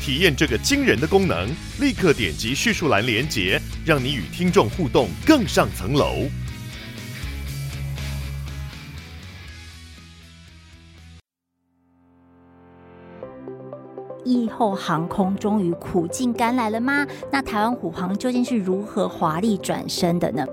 体验这个惊人的功能，立刻点击叙述栏连结，让你与听众互动更上层楼。疫后航空终于苦尽甘来了吗？那台湾虎航究竟是如何华丽转身的呢？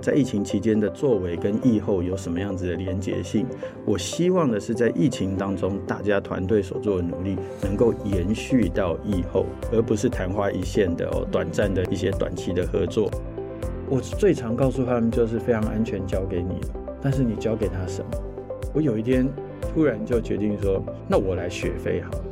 在疫情期间的作为跟疫后有什么样子的连结性？我希望的是在疫情当中，大家团队所做的努力能够延续到疫后，而不是昙花一现的哦，短暂的一些短期的合作。我最常告诉他们就是非常安全交给你了，但是你交给他什么？我有一天突然就决定说，那我来学飞好了。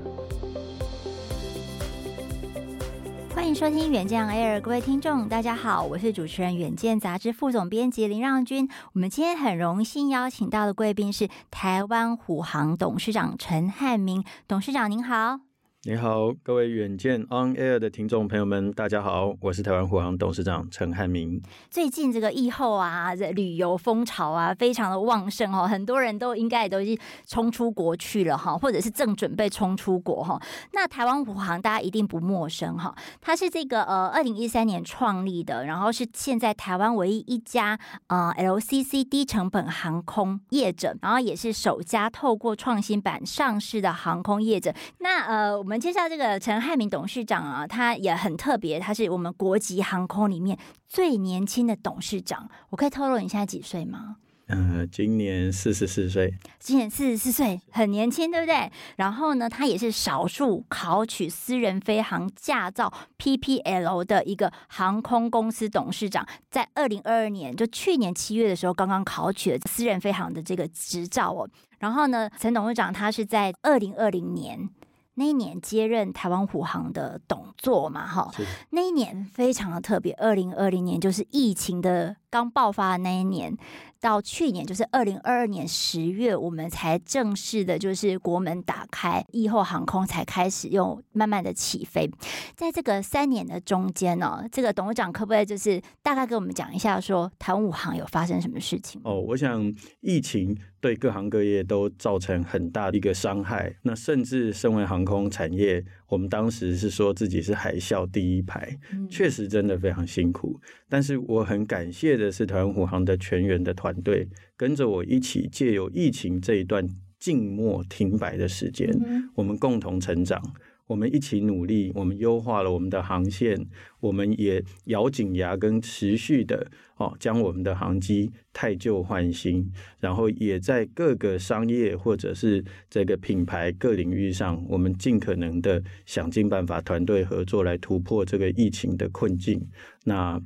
欢迎收听远见 Air，各位听众，大家好，我是主持人远见杂志副总编辑林让君。我们今天很荣幸邀请到的贵宾是台湾虎航董事长陈汉明董事长，您好。你好，各位远见 On Air 的听众朋友们，大家好，我是台湾虎航董事长陈汉明。最近这个疫后啊，这旅游风潮啊，非常的旺盛哦，很多人都应该也都已经冲出国去了哈，或者是正准备冲出国哈。那台湾虎航大家一定不陌生哈，它是这个呃二零一三年创立的，然后是现在台湾唯一一家呃 LCC 低成本航空业者，然后也是首家透过创新板上市的航空业者。那呃我们。介绍这个陈汉明董事长啊，他也很特别，他是我们国籍航空里面最年轻的董事长。我可以透露你现在几岁吗？呃，今年四十四岁。今年四十四岁，很年轻，对不对？然后呢，他也是少数考取私人飞航驾照 PPL 的一个航空公司董事长，在二零二二年，就去年七月的时候，刚刚考取了私人飞航的这个执照哦。然后呢，陈董事长他是在二零二零年。那一年接任台湾虎航的董座嘛，哈，那一年非常的特别。二零二零年就是疫情的刚爆发的那一年。到去年就是二零二二年十月，我们才正式的，就是国门打开，疫后航空才开始又慢慢的起飞。在这个三年的中间呢、哦，这个董事长可不可以就是大概给我们讲一下说，说台湾虎航有发生什么事情？哦，我想疫情对各行各业都造成很大的一个伤害。那甚至身为航空产业，我们当时是说自己是海啸第一排，确实真的非常辛苦。但是我很感谢的是台湾虎航的全员的团。团队跟着我一起，借由疫情这一段静默停摆的时间，我们共同成长，我们一起努力，我们优化了我们的航线，我们也咬紧牙根持续的哦，将我们的航机汰旧换新，然后也在各个商业或者是这个品牌各领域上，我们尽可能的想尽办法团队合作来突破这个疫情的困境。那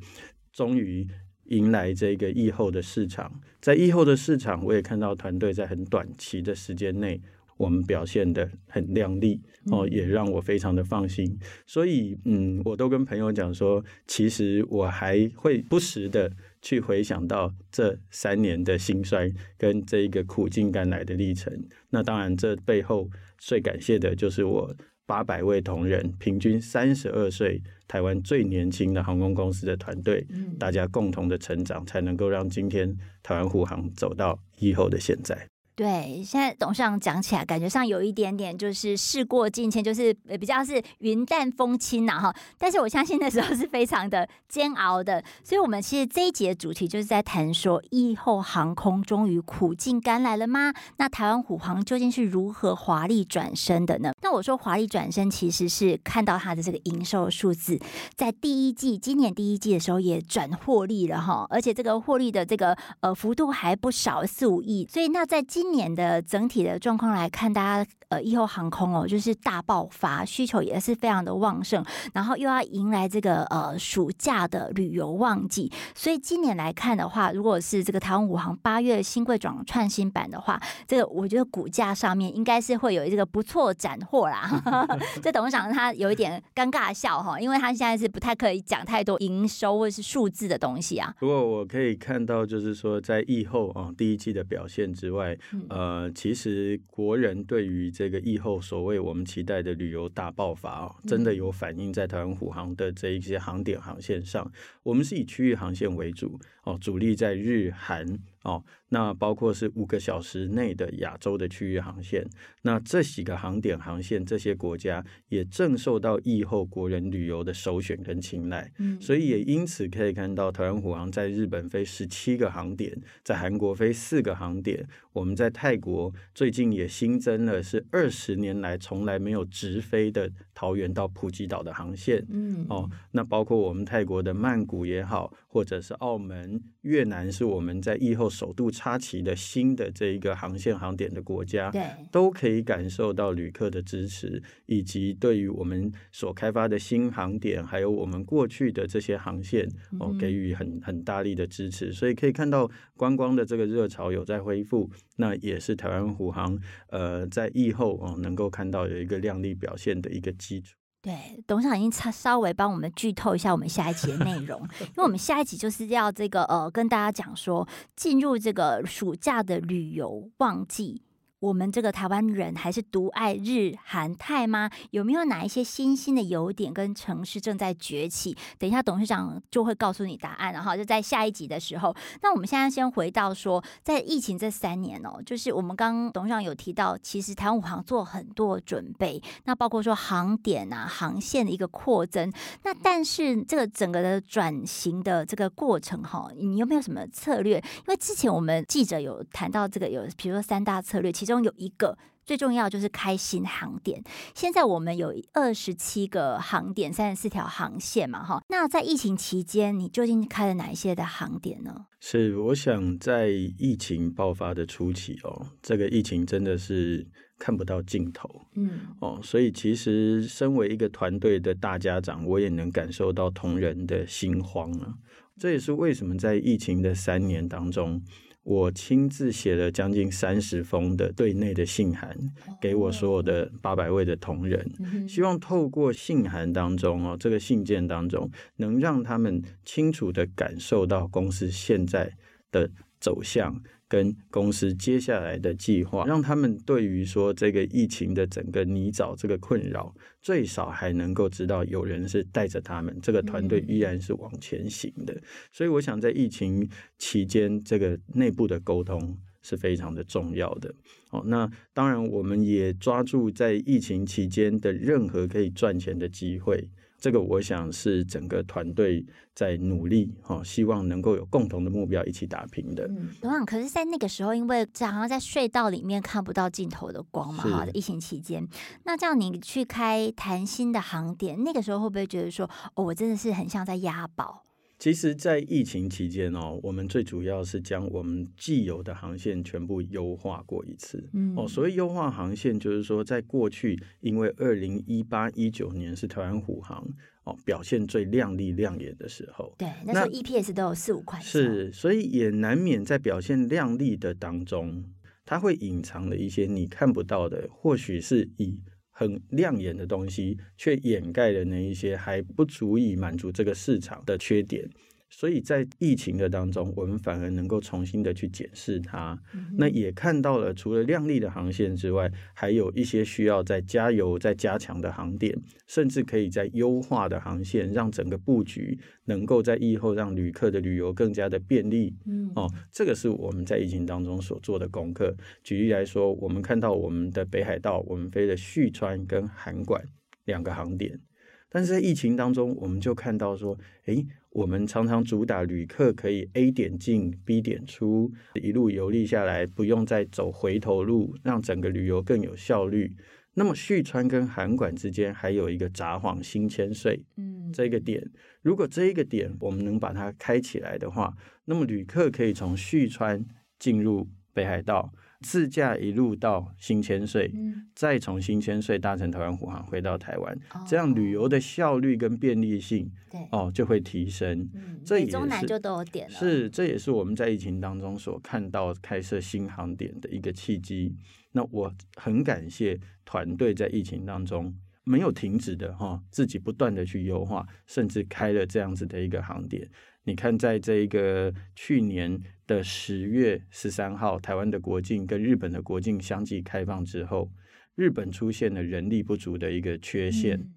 终于。迎来这个疫后的市场，在疫后的市场，我也看到团队在很短期的时间内，我们表现的很亮丽哦，也让我非常的放心。所以，嗯，我都跟朋友讲说，其实我还会不时的去回想到这三年的辛酸跟这一个苦尽甘来的历程。那当然，这背后最感谢的就是我。八百位同仁，平均三十二岁，台湾最年轻的航空公司的团队，嗯，大家共同的成长，才能够让今天台湾护航走到以后的现在。对，现在董事长讲起来，感觉上有一点点就是事过境迁，就是比较是云淡风轻呐哈。但是我相信那时候是非常的煎熬的，所以我们其实这一集的主题就是在谈说，疫后航空终于苦尽甘来了吗？那台湾虎航究竟是如何华丽转身的呢？那我说华丽转身，其实是看到它的这个营收数字，在第一季今年第一季的时候也转获利了哈，而且这个获利的这个呃幅度还不少，四五亿。所以那在今今年的整体的状况来看，大家呃，疫后航空哦，就是大爆发，需求也是非常的旺盛，然后又要迎来这个呃暑假的旅游旺季，所以今年来看的话，如果是这个台湾五航八月新贵转创新版的话，这个我觉得股价上面应该是会有这个不错斩获啦。这董事长他有一点尴尬笑哈，因为他现在是不太可以讲太多营收或者是数字的东西啊。不过我可以看到，就是说在疫后啊第一季的表现之外，呃，其实国人对于这个疫后所谓我们期待的旅游大爆发哦，真的有反映在台湾虎航的这一些航点航线上。我们是以区域航线为主哦，主力在日韩哦。那包括是五个小时内的亚洲的区域航线，那这几个航点航线，这些国家也正受到疫后国人旅游的首选跟青睐，嗯，所以也因此可以看到台湾虎航在日本飞十七个航点，在韩国飞四个航点，我们在泰国最近也新增了是二十年来从来没有直飞的桃园到普吉岛的航线，嗯，哦，那包括我们泰国的曼谷也好，或者是澳门、越南，是我们在疫后首度。插旗的新的这一个航线航点的国家，对，都可以感受到旅客的支持，以及对于我们所开发的新航点，还有我们过去的这些航线哦，给予很很大力的支持。所以可以看到观光的这个热潮有在恢复，那也是台湾虎航呃在疫后哦能够看到有一个亮丽表现的一个基础。对，董事长已经稍稍微帮我们剧透一下我们下一集的内容，因为我们下一集就是要这个呃跟大家讲说进入这个暑假的旅游旺季。我们这个台湾人还是独爱日韩泰吗？有没有哪一些新兴的优点跟城市正在崛起？等一下董事长就会告诉你答案，然后就在下一集的时候。那我们现在先回到说，在疫情这三年哦，就是我们刚董事长有提到，其实台湾虎航做很多准备，那包括说航点啊、航线的一个扩增。那但是这个整个的转型的这个过程哈，你有没有什么策略？因为之前我们记者有谈到这个，有比如说三大策略，其实。中有一个最重要就是开新航点。现在我们有二十七个航点，三十四条航线嘛，哈。那在疫情期间，你究竟开了哪一些的航点呢？是，我想在疫情爆发的初期哦，这个疫情真的是看不到尽头，嗯，哦，所以其实身为一个团队的大家长，我也能感受到同仁的心慌啊。这也是为什么在疫情的三年当中。我亲自写了将近三十封的对内的信函，给我所有的八百位的同仁，希望透过信函当中哦，这个信件当中，能让他们清楚地感受到公司现在的走向。跟公司接下来的计划，让他们对于说这个疫情的整个泥沼这个困扰，最少还能够知道有人是带着他们，这个团队依然是往前行的。所以，我想在疫情期间，这个内部的沟通是非常的重要的。哦，那当然，我们也抓住在疫情期间的任何可以赚钱的机会。这个我想是整个团队在努力，哈，希望能够有共同的目标一起打拼的。嗯，董事长，可是，在那个时候，因为好像在隧道里面看不到尽头的光嘛，哈，疫情期间，那这样你去开谈心的航点，那个时候会不会觉得说，哦，我真的是很像在押宝？其实，在疫情期间哦，我们最主要是将我们既有的航线全部优化过一次。嗯，哦，所谓优化航线，就是说，在过去，因为二零一八一九年是台湾虎航哦表现最亮丽亮眼的时候。对，那时候 EPS 都有四五块。是，所以也难免在表现亮丽的当中，它会隐藏了一些你看不到的，或许是以。很亮眼的东西，却掩盖了那一些还不足以满足这个市场的缺点。所以在疫情的当中，我们反而能够重新的去检视它。嗯、那也看到了，除了亮丽的航线之外，还有一些需要再加油、再加强的航点，甚至可以在优化的航线，让整个布局能够在疫后让旅客的旅游更加的便利。嗯，哦，这个是我们在疫情当中所做的功课。举例来说，我们看到我们的北海道，我们飞的旭川跟函馆两个航点，但是在疫情当中，我们就看到说，诶。我们常常主打旅客可以 A 点进 B 点出，一路游历下来，不用再走回头路，让整个旅游更有效率。那么旭川跟函馆之间还有一个札幌新千岁，嗯，这个点，如果这一个点我们能把它开起来的话，那么旅客可以从旭川进入北海道。自驾一路到新千岁，嗯、再从新千岁搭乘台湾虎航回到台湾，哦、这样旅游的效率跟便利性，对哦就会提升。嗯、这也是中南就都有点了，是这也是我们在疫情当中所看到开设新航点的一个契机。那我很感谢团队在疫情当中没有停止的哈、哦，自己不断的去优化，甚至开了这样子的一个航点。你看，在这一个去年的十月十三号，台湾的国境跟日本的国境相继开放之后，日本出现了人力不足的一个缺陷。嗯、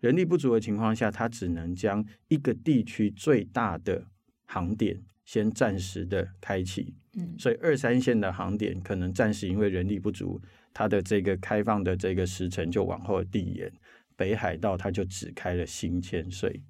人力不足的情况下，它只能将一个地区最大的航点先暂时的开启。嗯，所以二三线的航点可能暂时因为人力不足，它的这个开放的这个时程就往后递延。北海道它就只开了新千岁。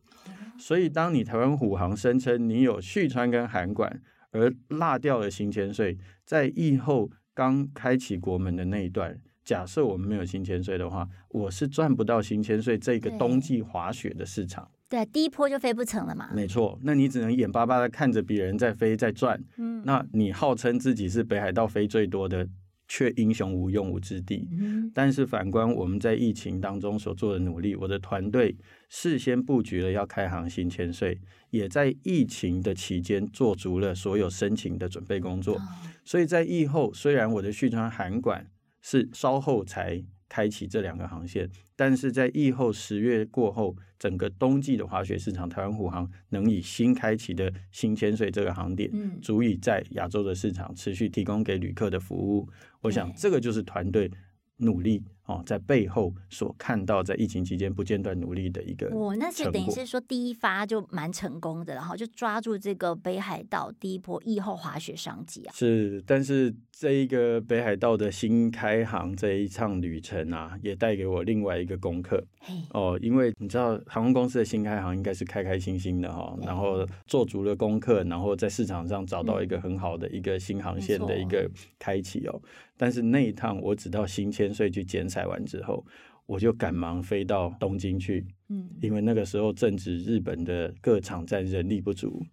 所以，当你台湾虎航声称你有旭川跟函馆，而落掉了新千岁，在疫后刚开启国门的那一段，假设我们没有新千岁的话，我是赚不到新千岁这个冬季滑雪的市场。对，第一波就飞不成了嘛。没错，那你只能眼巴巴的看着别人在飞在赚。嗯，那你号称自己是北海道飞最多的。却英雄无用武之地。但是反观我们在疫情当中所做的努力，我的团队事先布局了要开航新千岁，也在疫情的期间做足了所有申请的准备工作。所以在疫后，虽然我的旭川函馆是稍后才开启这两个航线，但是在疫后十月过后，整个冬季的滑雪市场，台湾虎航能以新开启的新千岁这个航点，嗯，足以在亚洲的市场持续提供给旅客的服务。我想这个就是团队努力哦，在背后所看到在疫情期间不间断努力的一个，我那是等于是说第一发就蛮成功的，然后就抓住这个北海道第一波疫后滑雪商机啊。是，但是这一个北海道的新开航这一趟旅程啊，也带给我另外一个功课。嘿哦，因为你知道航空公司的新开航应该是开开心心的哈，然后做足了功课，然后在市场上找到一个很好的一个新航线的一个开启哦。但是那一趟我只到新千岁去剪彩完之后，我就赶忙飞到东京去，嗯，因为那个时候正值日本的各场站人力不足，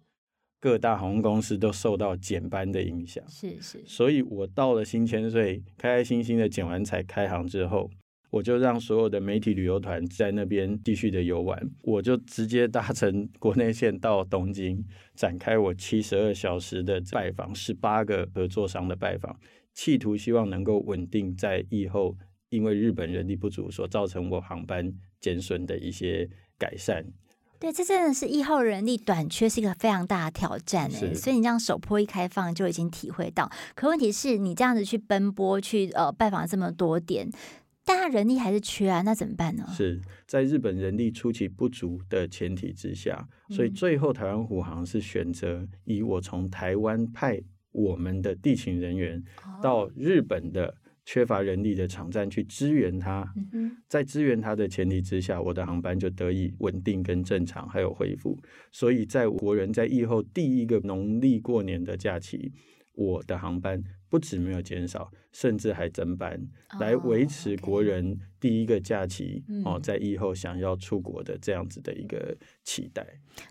各大航空公司都受到减班的影响，是是，所以我到了新千岁，开开心心的剪完彩开航之后，我就让所有的媒体旅游团在那边继续的游玩，我就直接搭乘国内线到东京，展开我七十二小时的拜访，十八个合作商的拜访。企图希望能够稳定在疫后，因为日本人力不足所造成我航班减损的一些改善。对，这真的是一号人力短缺是一个非常大的挑战哎，所以你这样首波一开放就已经体会到。可问题是你这样子去奔波去呃拜访这么多点，但他人力还是缺啊，那怎么办呢？是在日本人力出其不足的前提之下，所以最后台湾虎航是选择以我从台湾派。我们的地勤人员到日本的缺乏人力的场站去支援他，在支援他的前提之下，我的航班就得以稳定跟正常还有恢复。所以在国人在疫后第一个农历过年的假期，我的航班不止没有减少，甚至还增班，来维持国人第一个假期哦，在以后想要出国的这样子的一个期待。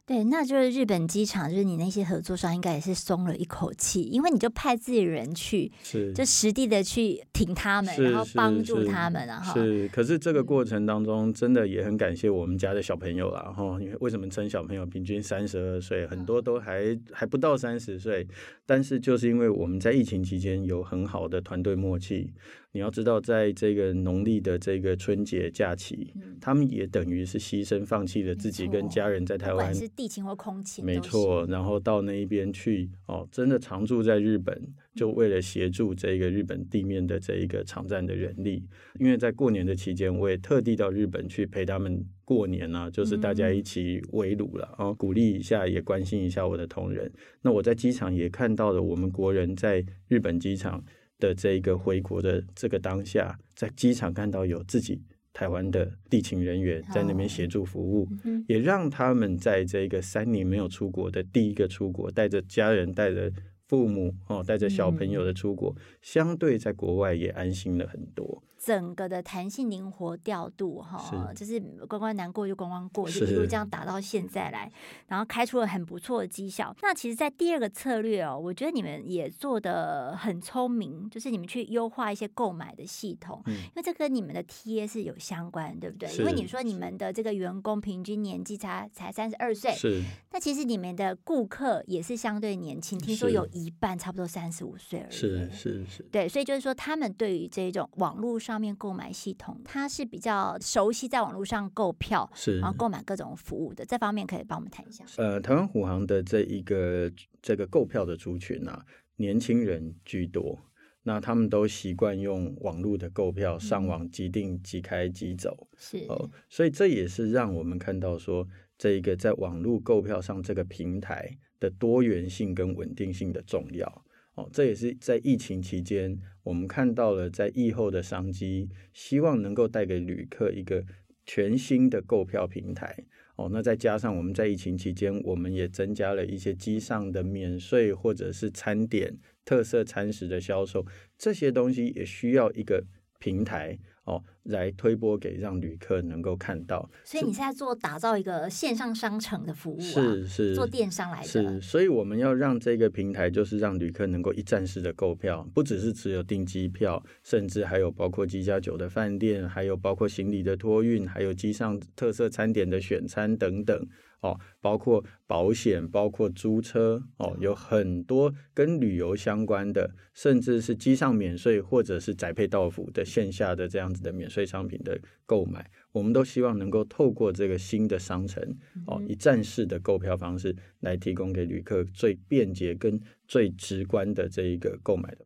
对，那就是日本机场，就是你那些合作商应该也是松了一口气，因为你就派自己人去，是就实地的去挺他们，然后帮助他们，然后是。可是这个过程当中，真的也很感谢我们家的小朋友啦，哈，因为为什么称小朋友？平均三十二岁，很多都还还不到三十岁，但是就是因为我们在疫情期间有很好的团队默契。你要知道，在这个农历的这个春节假期，嗯、他们也等于是牺牲、放弃了自己跟家人在台湾，是地勤或空勤，没错。然后到那一边去，哦，真的常住在日本，就为了协助这个日本地面的这一个场站的人力。因为在过年的期间，我也特地到日本去陪他们过年啊，就是大家一起围炉了，然后鼓励一下，也关心一下我的同仁。那我在机场也看到了我们国人在日本机场。的这一个回国的这个当下，在机场看到有自己台湾的地勤人员在那边协助服务，也让他们在这个三年没有出国的第一个出国，带着家人带着父母哦，带着小朋友的出国，嗯、相对在国外也安心了很多。整个的弹性灵活调度，哈，就是关关难过就关关过，就一路这样打到现在来，然后开出了很不错的绩效。那其实，在第二个策略哦，我觉得你们也做的很聪明，就是你们去优化一些购买的系统，嗯、因为这跟你们的 TA 是有相关，对不对？因为你说你们的这个员工平均年纪才才三十二岁，是。那其实你们的顾客也是相对年轻，听说有一半差不多三十五岁而已。是是是。对，所以就是说，他们对于这种网络上。上面购买系统，他是比较熟悉在网络上购票，是然后购买各种服务的。这方面可以帮我们谈一下。呃，台湾虎航的这一个这个购票的族群啊，年轻人居多，那他们都习惯用网络的购票，上网即订即开即走，是哦，所以这也是让我们看到说，这一个在网络购票上这个平台的多元性跟稳定性的重要。哦，这也是在疫情期间，我们看到了在疫后的商机，希望能够带给旅客一个全新的购票平台。哦，那再加上我们在疫情期间，我们也增加了一些机上的免税或者是餐点特色餐食的销售，这些东西也需要一个平台。哦，来推播给让旅客能够看到，所以你现在做打造一个线上商城的服务，啊，是是做电商来的，是，所以我们要让这个平台就是让旅客能够一站式的购票，不只是只有订机票，甚至还有包括机加酒的饭店，还有包括行李的托运，还有机上特色餐点的选餐等等。哦，包括保险，包括租车，哦，有很多跟旅游相关的，甚至是机上免税或者是宅配到府的线下的这样子的免税商品的购买，我们都希望能够透过这个新的商城，哦，一站式的购票方式来提供给旅客最便捷跟最直观的这一个购买的。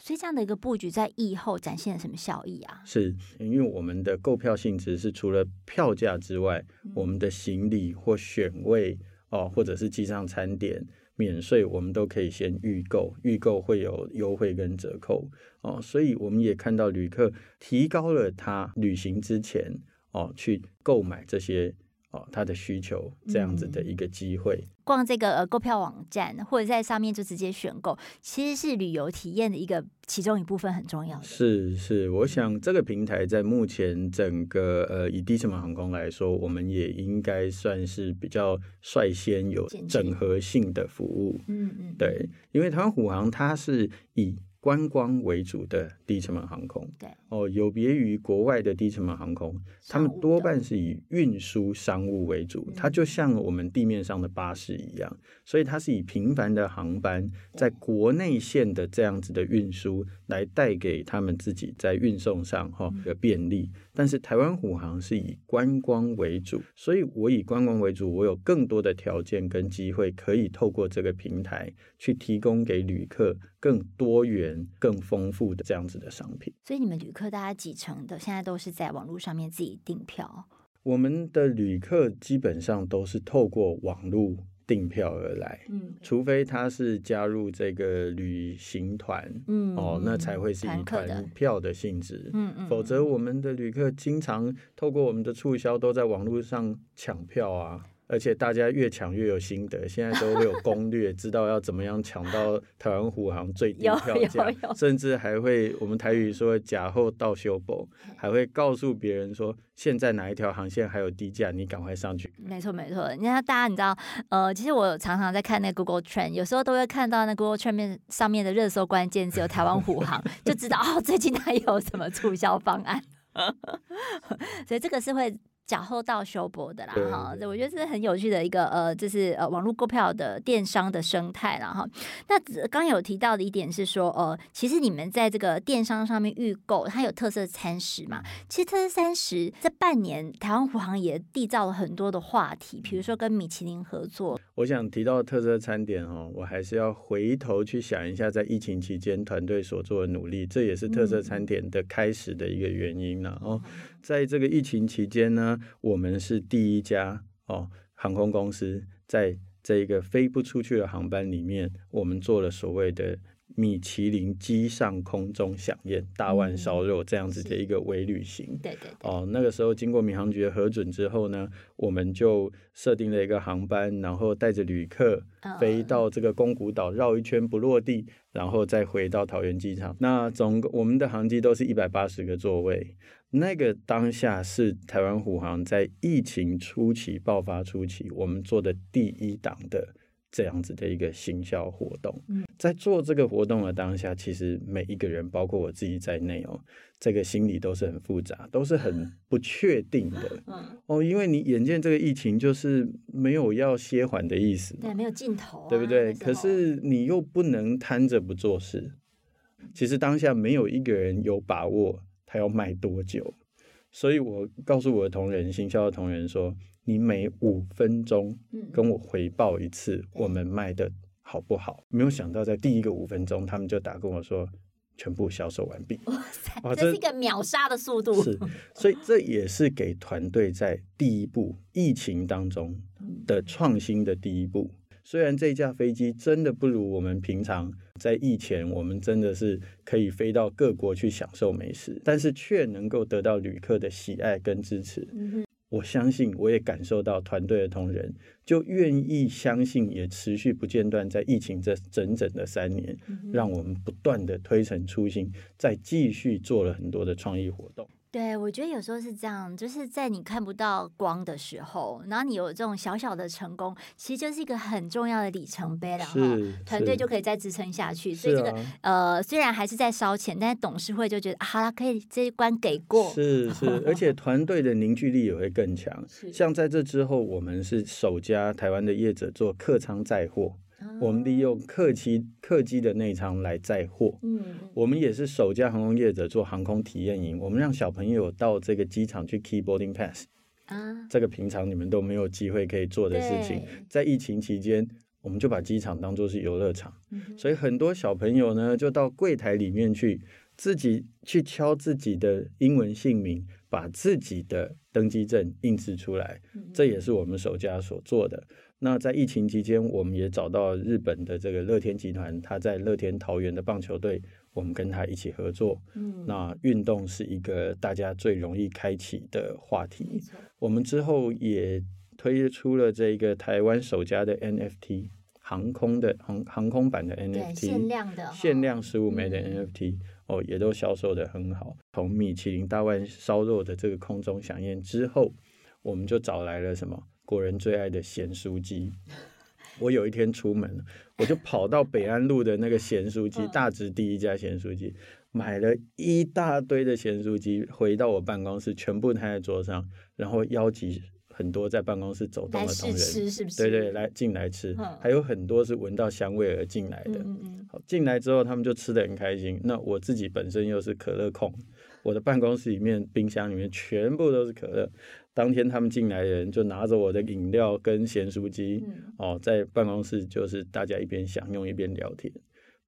所以这样的一个布局在疫后展现了什么效益啊？是因为我们的购票性质是除了票价之外，嗯、我们的行李或选位哦，或者是机上餐点免税，我们都可以先预购，预购会有优惠跟折扣哦。所以我们也看到旅客提高了他旅行之前哦去购买这些。哦，他的需求这样子的一个机会，嗯、逛这个呃购票网站，或者在上面就直接选购，其实是旅游体验的一个其中一部分，很重要的。是是，我想这个平台在目前整个呃以低成本航空来说，我们也应该算是比较率先有整合性的服务。嗯嗯，对，因为台湾虎航它是以观光为主的低成本航空，对。哦，有别于国外的低成本航空，他们多半是以运输商务为主，它就像我们地面上的巴士一样，所以它是以频繁的航班在国内线的这样子的运输来带给他们自己在运送上哈的便利。但是台湾虎航是以观光为主，所以我以观光为主，我有更多的条件跟机会可以透过这个平台去提供给旅客更多元。更丰富的这样子的商品，所以你们旅客大概几成的现在都是在网络上面自己订票？我们的旅客基本上都是透过网络订票而来，嗯，除非他是加入这个旅行团，嗯，哦，那才会是以团票的性质，嗯嗯，否则我们的旅客经常透过我们的促销都在网络上抢票啊。而且大家越抢越有心得，现在都会有攻略，知道要怎么样抢到台湾虎航最低票价，甚至还会我们台语说“假后到修补”，还会告诉别人说现在哪一条航线还有低价，你赶快上去。没错没错，你看大家你知道，呃，其实我常常在看那 Google Trend，有时候都会看到那 Google Trend 面上面的热搜关键词有台湾虎航，就知道哦最近它有什么促销方案，所以这个是会。假后到修博的啦哈，我觉得这是很有趣的一个呃，就是呃网络购票的电商的生态啦哈。那刚有提到的一点是说，呃，其实你们在这个电商上面预购，它有特色餐食嘛？其实特色餐食这半年台湾虎航也缔造了很多的话题，比如说跟米其林合作。我想提到特色餐点哦，我还是要回头去想一下，在疫情期间团队所做的努力，这也是特色餐点的开始的一个原因了哦。在这个疫情期间呢，我们是第一家哦航空公司，在这个飞不出去的航班里面，我们做了所谓的米其林机上空中飨宴，大碗烧肉这样子的一个微旅行。对对，对哦，那个时候经过民航局的核准之后呢，我们就设定了一个航班，然后带着旅客飞到这个宫古岛绕一圈不落地，然后再回到桃园机场。那总共我们的航机都是一百八十个座位。那个当下是台湾虎航在疫情初期爆发初期，我们做的第一档的。这样子的一个行销活动，在做这个活动的当下，其实每一个人，包括我自己在内哦，这个心理都是很复杂，都是很不确定的。哦，因为你眼见这个疫情就是没有要歇缓的意思，对，没有尽头啊，对不对？可是你又不能瘫着不做事。其实当下没有一个人有把握他要卖多久，所以我告诉我的同仁，行销的同仁说。你每五分钟跟我回报一次，我们卖的好不好？没有想到，在第一个五分钟，他们就打跟我说，全部销售完毕。哇塞，这是一个秒杀的速度。是，所以这也是给团队在第一步疫情当中的创新的第一步。虽然这架飞机真的不如我们平常在疫前，我们真的是可以飞到各国去享受美食，但是却能够得到旅客的喜爱跟支持。我相信，我也感受到团队的同仁就愿意相信，也持续不间断，在疫情这整整的三年，让我们不断的推陈出新，再继续做了很多的创意活动。对，我觉得有时候是这样，就是在你看不到光的时候，然后你有这种小小的成功，其实就是一个很重要的里程碑，然后团队就可以再支撑下去。所以这个、啊、呃，虽然还是在烧钱，但是董事会就觉得好了，可以这一关给过。是是，而且团队的凝聚力也会更强。像在这之后，我们是首家台湾的业者做客舱载货。我们利用客机客机的内舱来载货，嗯，我们也是首家航空业者做航空体验营，我们让小朋友到这个机场去 key boarding pass，啊，这个平常你们都没有机会可以做的事情，在疫情期间，我们就把机场当做是游乐场，所以很多小朋友呢就到柜台里面去，自己去敲自己的英文姓名，把自己的登机证印制出来，这也是我们首家所做的。那在疫情期间，我们也找到日本的这个乐天集团，他在乐天桃园的棒球队，我们跟他一起合作。嗯，那运动是一个大家最容易开启的话题。我们之后也推出了这个台湾首家的 NFT 航空的航航空版的 NFT，限量的限量十五枚的 NFT，嗯，哦，也都销售的很好。从米其林大碗烧肉的这个空中响宴之后，我们就找来了什么？国人最爱的咸酥鸡，我有一天出门，我就跑到北安路的那个咸酥鸡，大直第一家咸酥鸡，买了一大堆的咸酥鸡，回到我办公室，全部摊在桌上，然后邀集很多在办公室走动的同仁，是不是？对对，来进来吃，还有很多是闻到香味而进来的。好，进来之后他们就吃的很开心。那我自己本身又是可乐控，我的办公室里面冰箱里面全部都是可乐。当天他们进来的人就拿着我的饮料跟咸酥鸡，哦，在办公室就是大家一边享用一边聊天。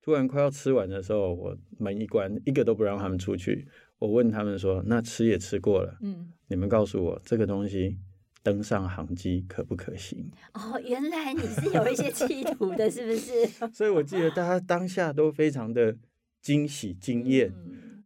突然快要吃完的时候，我门一关，一个都不让他们出去。我问他们说：“那吃也吃过了，嗯，你们告诉我这个东西登上航机可不可行？”哦，原来你是有一些企图的，是不是？所以我记得大家当下都非常的惊喜惊艳，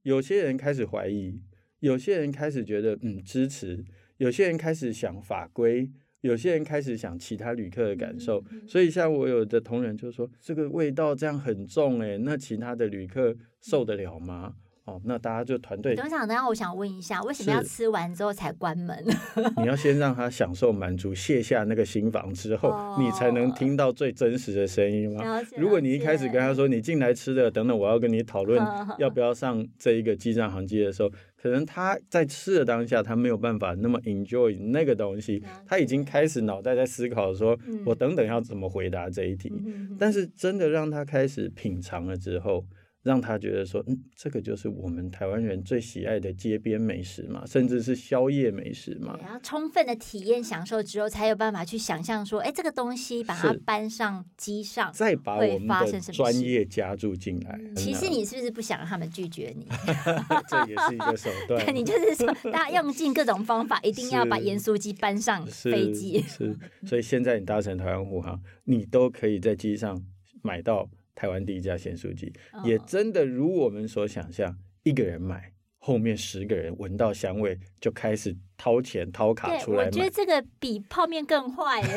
有些人开始怀疑，有些人开始觉得嗯支持。有些人开始想法规，有些人开始想其他旅客的感受，所以像我有的同仁就说，这个味道这样很重诶，那其他的旅客受得了吗？哦，那大家就团队。董事长，等下我想问一下，为什么要吃完之后才关门？你要先让他享受满足，卸下那个心房之后，哦，你才能听到最真实的声音吗？如果你一开始跟他说，你进来吃的，等等我要跟你讨论 要不要上这一个机站航机的时候，可能他在吃的当下，他没有办法那么 enjoy 那个东西，他已经开始脑袋在思考说，我等等要怎么回答这一题。但是真的让他开始品尝了之后。让他觉得说，嗯，这个就是我们台湾人最喜爱的街边美食嘛，甚至是宵夜美食嘛。然后充分的体验享受之后，才有办法去想象说，哎，这个东西把它搬上机上，再把我们的专业加注进来。其实你是不是不想让他们拒绝你？这也是一个手段。对，你就是说，大家用尽各种方法，一定要把盐酥鸡搬上飞机。是，是，所以现在你搭乘台湾虎航，你都可以在机上买到。台湾第一家咸酥鸡，哦、也真的如我们所想象，一个人买。后面十个人闻到香味就开始掏钱掏卡出来。我觉得这个比泡面更坏耶，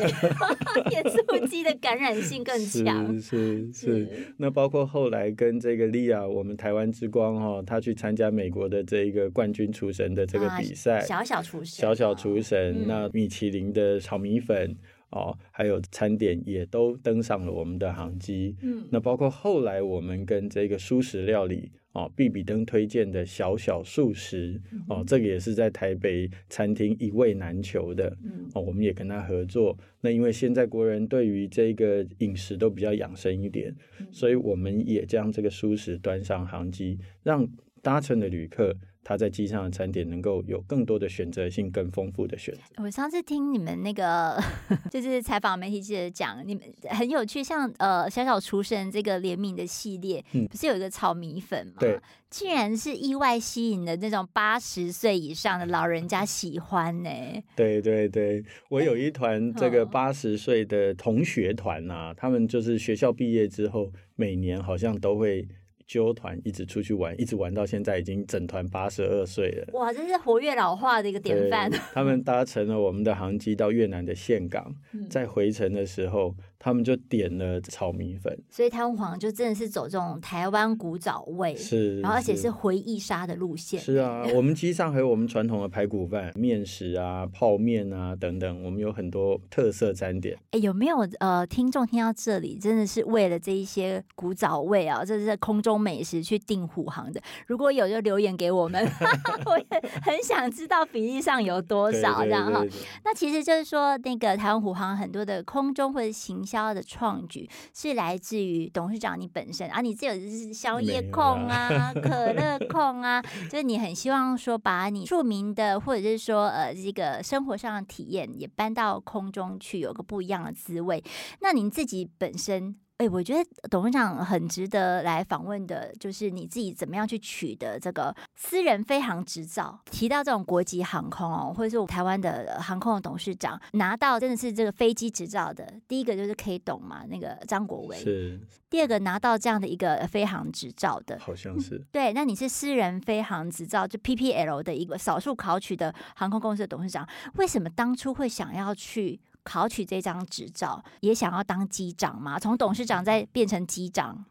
盐酥鸡的感染性更强。是是。那包括后来跟这个利亚，我们台湾之光哈，他去参加美国的这一个冠军厨神的这个比赛，啊、小小厨神，小小厨神。嗯、那米其林的炒米粉哦，还有餐点也都登上了我们的航机。嗯，那包括后来我们跟这个蔬食料理。哦，必比登推荐的小小素食哦，这个也是在台北餐厅一味难求的。哦，我们也跟他合作。那因为现在国人对于这个饮食都比较养生一点，所以我们也将这个素食端上航机，让搭乘的旅客。他在机上的餐点能够有更多的选择性、更丰富的选择。我上次听你们那个 就是采访媒体记者讲，你们很有趣，像呃小小厨神这个联名的系列，嗯，不是有一个炒米粉吗？对，竟然是意外吸引了那种八十岁以上的老人家喜欢呢。对对对，我有一团这个八十岁的同学团呐、啊，他们就是学校毕业之后，每年好像都会。揪团一直出去玩，一直玩到现在已经整团八十二岁了。哇，这是活跃老化的一个典范。他们搭乘了我们的航机到越南的岘港，嗯，在回程的时候，他们就点了炒米粉。所以台湾皇就真的是走这种台湾古早味，是，然后而且是回忆杀的路线。是啊，我们机上还有我们传统的排骨饭、面食啊、泡面啊等等，我们有很多特色餐点。哎，有没有呃听众听到这里，真的是为了这一些古早味啊？这是在空中。美食去订虎航的，如果有就留言给我们，我也很想知道比例上有多少这样哈。那其实就是说，那个台湾虎航很多的空中或者行销的创举，是来自于董事长你本身啊，你自己是宵夜控啊、可 乐控啊，就是你很希望说把你著名的或者是说呃这个生活上的体验也搬到空中去，有个不一样的滋味。那您自己本身。哎，我觉得董事长很值得来访问的，就是你自己怎么样去取得这个私人飞航执照？提到这种国际航空哦，或者是我台湾的航空的董事长拿到真的是这个飞机执照的，第一个就是 K 董嘛，那个张国维是。第二个拿到这样的一个飞航执照的，好像是。对，那你是私人飞航执照，就 PPL 的一个少数考取的航空公司的董事长，为什么当初会想要去？考取这张执照，也想要当机长吗？从董事长再变成机长，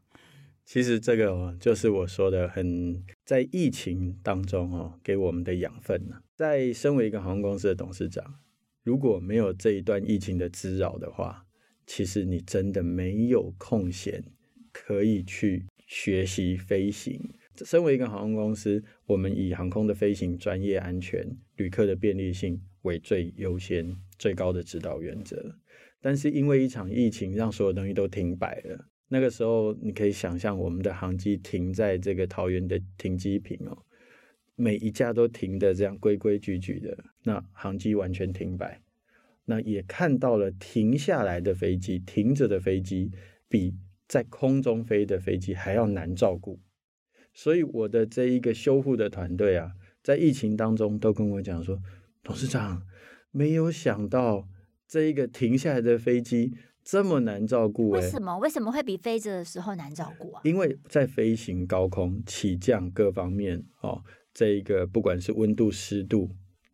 其实这个就是我说的，很在疫情当中哦，给我们的养分呢。在身为一个航空公司的董事长，如果没有这一段疫情的滋扰的话，其实你真的没有空闲可以去学习飞行。身为一个航空公司，我们以航空的飞行专业、安全、旅客的便利性为最优先、最高的指导原则。但是因为一场疫情，让所有东西都停摆了。那个时候，你可以想象我们的航机停在这个桃园的停机坪哦，每一架都停得这样规规矩矩的，那航机完全停摆。那也看到了停下来的飞机、停着的飞机，比在空中飞的飞机还要难照顾。所以我的这一个修护的团队啊，在疫情当中都跟我讲说，董事长没有想到这一个停下来的飞机这么难照顾。为什么？为什么会比飞着的时候难照顾啊？因为在飞行高空起降各方面哦，这一个不管是温度湿度，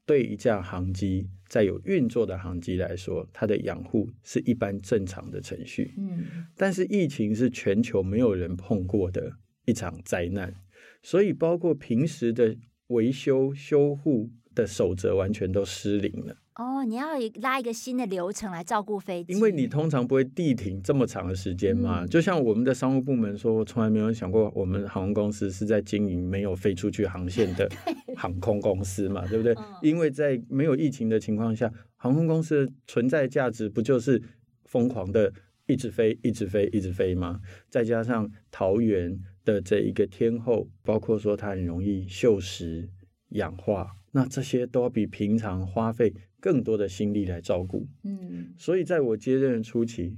对一架航机在有运作的航机来说，它的养护是一般正常的程序。嗯，但是疫情是全球没有人碰过的。一场灾难，所以包括平时的维修修护的守则完全都失灵了。哦，你要拉一个新的流程来照顾飞机，因为你通常不会地停这么长的时间嘛。嗯、就像我们的商务部门说，我从来没有想过我们航空公司是在经营没有飞出去航线的 航空公司嘛，对不对？嗯、因为在没有疫情的情况下，航空公司的存在价值不就是疯狂的一直飞、一直飞、一直飞吗？再加上桃园。的这一个天后，包括说它很容易锈蚀、氧化，那这些都要比平常花费更多的心力来照顾。嗯，所以在我接任初期，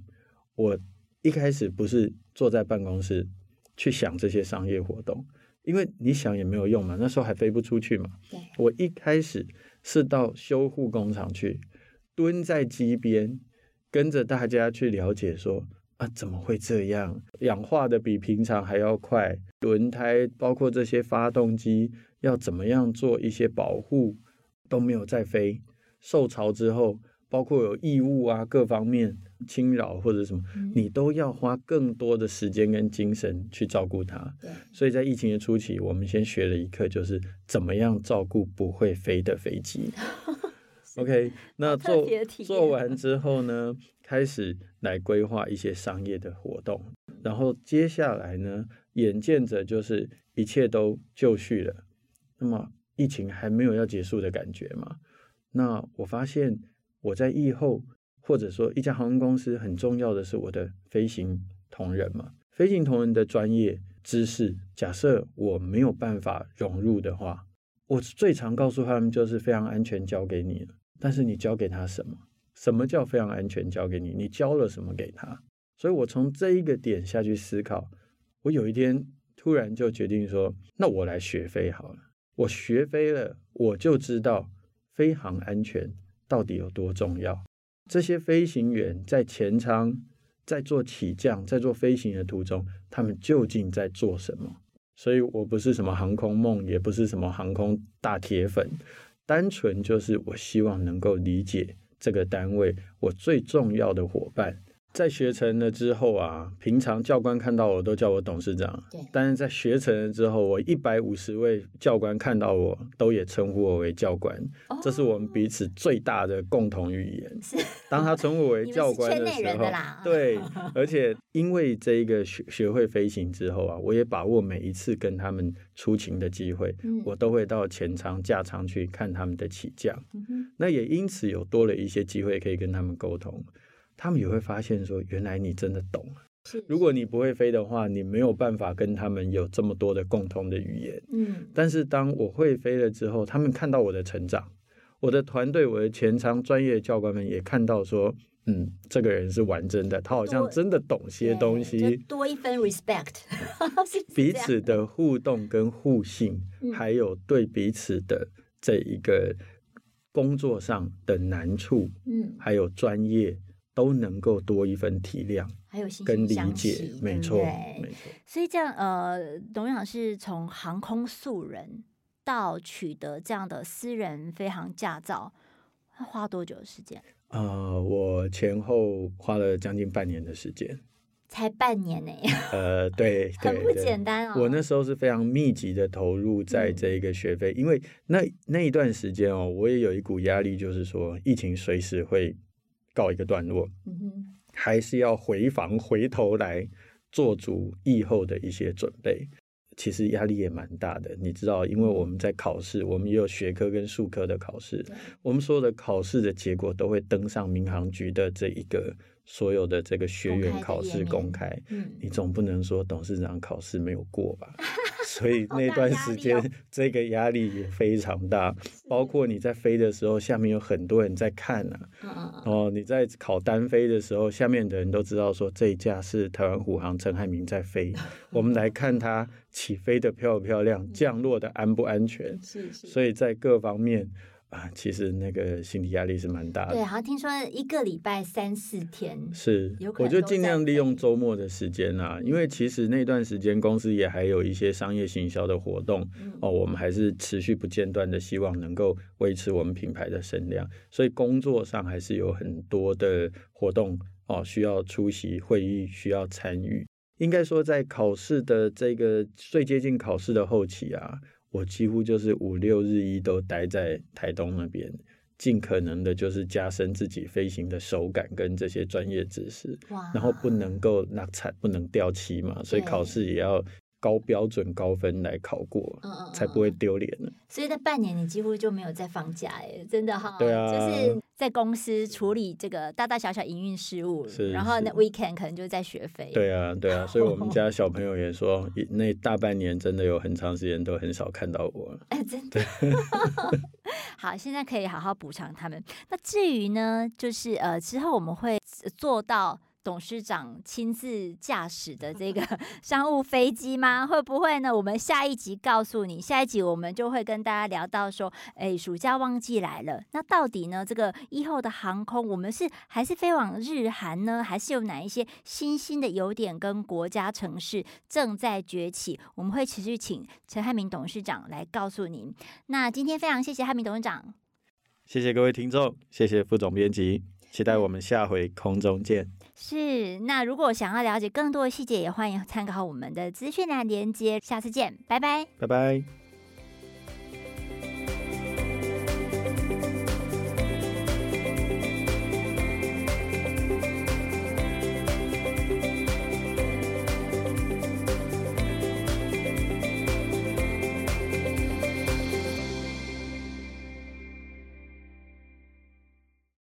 我一开始不是坐在办公室去想这些商业活动，因为你想也没有用嘛，那时候还飞不出去嘛。对，我一开始是到修护工厂去，蹲在机边，跟着大家去了解说。啊，怎么会这样？氧化的比平常还要快，轮胎包括这些发动机要怎么样做一些保护都没有再飞，受潮之后，包括有异物啊各方面侵扰或者什么，你都要花更多的时间跟精神去照顾它。所以在疫情的初期，我们先学了一课，就是怎么样照顾不会飞的飞机。OK，那做做完之后呢，开始来规划一些商业的活动，然后接下来呢，眼见着就是一切都就绪了，那么疫情还没有要结束的感觉嘛？那我发现我在疫后，或者说一家航空公司很重要的是我的飞行同仁嘛，飞行同仁的专业知识，假设我没有办法融入的话，我最常告诉他们就是非常安全交给你了。但是你交给他什么？什么叫非常安全？交给你，你交了什么给他？所以我从这一个点下去思考，我有一天突然就决定说，那我来学飞好了。我学飞了，我就知道飞航安全到底有多重要。这些飞行员在前舱，在做起降，在做飞行的途中，他们究竟在做什么？所以我不是什么航空梦，也不是什么航空大铁粉。单纯就是我希望能够理解这个单位，我最重要的伙伴。在学成了之后啊，平常教官看到我都叫我董事长。对。但是在学成了之后，我一百五十位教官看到我都也称呼我为教官。哦。这是我们彼此最大的共同语言。是。当他称呼我为 教官的时候，对。而且因为这一个学学会飞行之后啊，我也把握每一次跟他们出勤的机会，嗯，我都会到前舱、驾舱去看他们的起降。嗯。那也因此有多了一些机会可以跟他们沟通。他们也会发现说，原来你真的懂。如果你不会飞的话，你没有办法跟他们有这么多的共通的语言。嗯。但是当我会飞了之后，他们看到我的成长，我的团队、我的前舱专业教官们也看到说，嗯，这个人是完整的，他好像真的懂些东西。多一分 respect，彼此的互动跟互信，还有对彼此的这一个工作上的难处，嗯，还有专业。都能够多一份体谅，还有跟理解，没错，没错。所以这样，呃，董事长是从航空素人到取得这样的私人飞航驾照，花多久的时间？呃，我前后花了将近半年的时间，才半年呢。呃，对，很不简单哦。我那时候是非常密集的投入在这一个学费，嗯，因为那那一段时间哦，我也有一股压力，就是说疫情随时会。告一个段落，还是要回防，回头来做足疫后的一些准备。其实压力也蛮大的，你知道，因为我们在考试，我们也有学科跟术科的考试，我们所有的考试的结果都会登上民航局的这一个。所有的这个学员考试公开，嗯，你总不能说董事长考试没有过吧？所以那段时间，这个压力也非常大。包括你在飞的时候，下面有很多人在看呢，啊。哦，你在考单飞的时候，下面的人都知道说，这一架是台湾虎航陈汉明在飞，我们来看他起飞的漂不漂亮，降落的安不安全。是是。所以在各方面。啊，其实那个心理压力是蛮大的。对，好像听说一个礼拜三四天。是，我就尽量利用周末的时间啊，因为其实那段时间公司也还有一些商业行销的活动、嗯、哦，我们还是持续不间断的希望能够维持我们品牌的声量，所以工作上还是有很多的活动哦，需要出席会议，需要参与。应该说，在考试的这个最接近考试的后期啊。我几乎就是五六日一都待在台东那边，尽可能的就是加深自己飞行的手感跟这些专业知识，然后不能够那惨，不能掉漆嘛，所以考试也要。高标准高分来考过，嗯嗯，才不会丢脸呢。所以，在半年你几乎就没有再放假，哎，真的哈。对啊，就是在公司处理这个大大小小营运事务，是，然后那 weekend 可能就在学飞。对啊，对啊，所以我们家 小朋友也说，那大半年真的有很长时间都很少看到我。哎，真的。好，现在可以好好补偿他们。那至于呢，就是呃，之后我们会做到。董事长亲自驾驶的 这个 商务飞机吗？会不会呢？我们下一集告诉你，下一集我们就会跟大家聊到说，哎，暑假旺季来了，那到底呢？这个以后的航空，我们是还是飞往日韩呢？还是有哪一些新兴的优点跟国家城市正在崛起？我们会持续请陈汉明董事长来告诉您。那今天非常谢谢汉明董事长。谢谢各位听众，谢谢副总编辑，期待我们下回空中见。是，那如果想要了解更多的细节，也欢迎参考我们的资讯栏连接。下次见，拜拜，拜拜。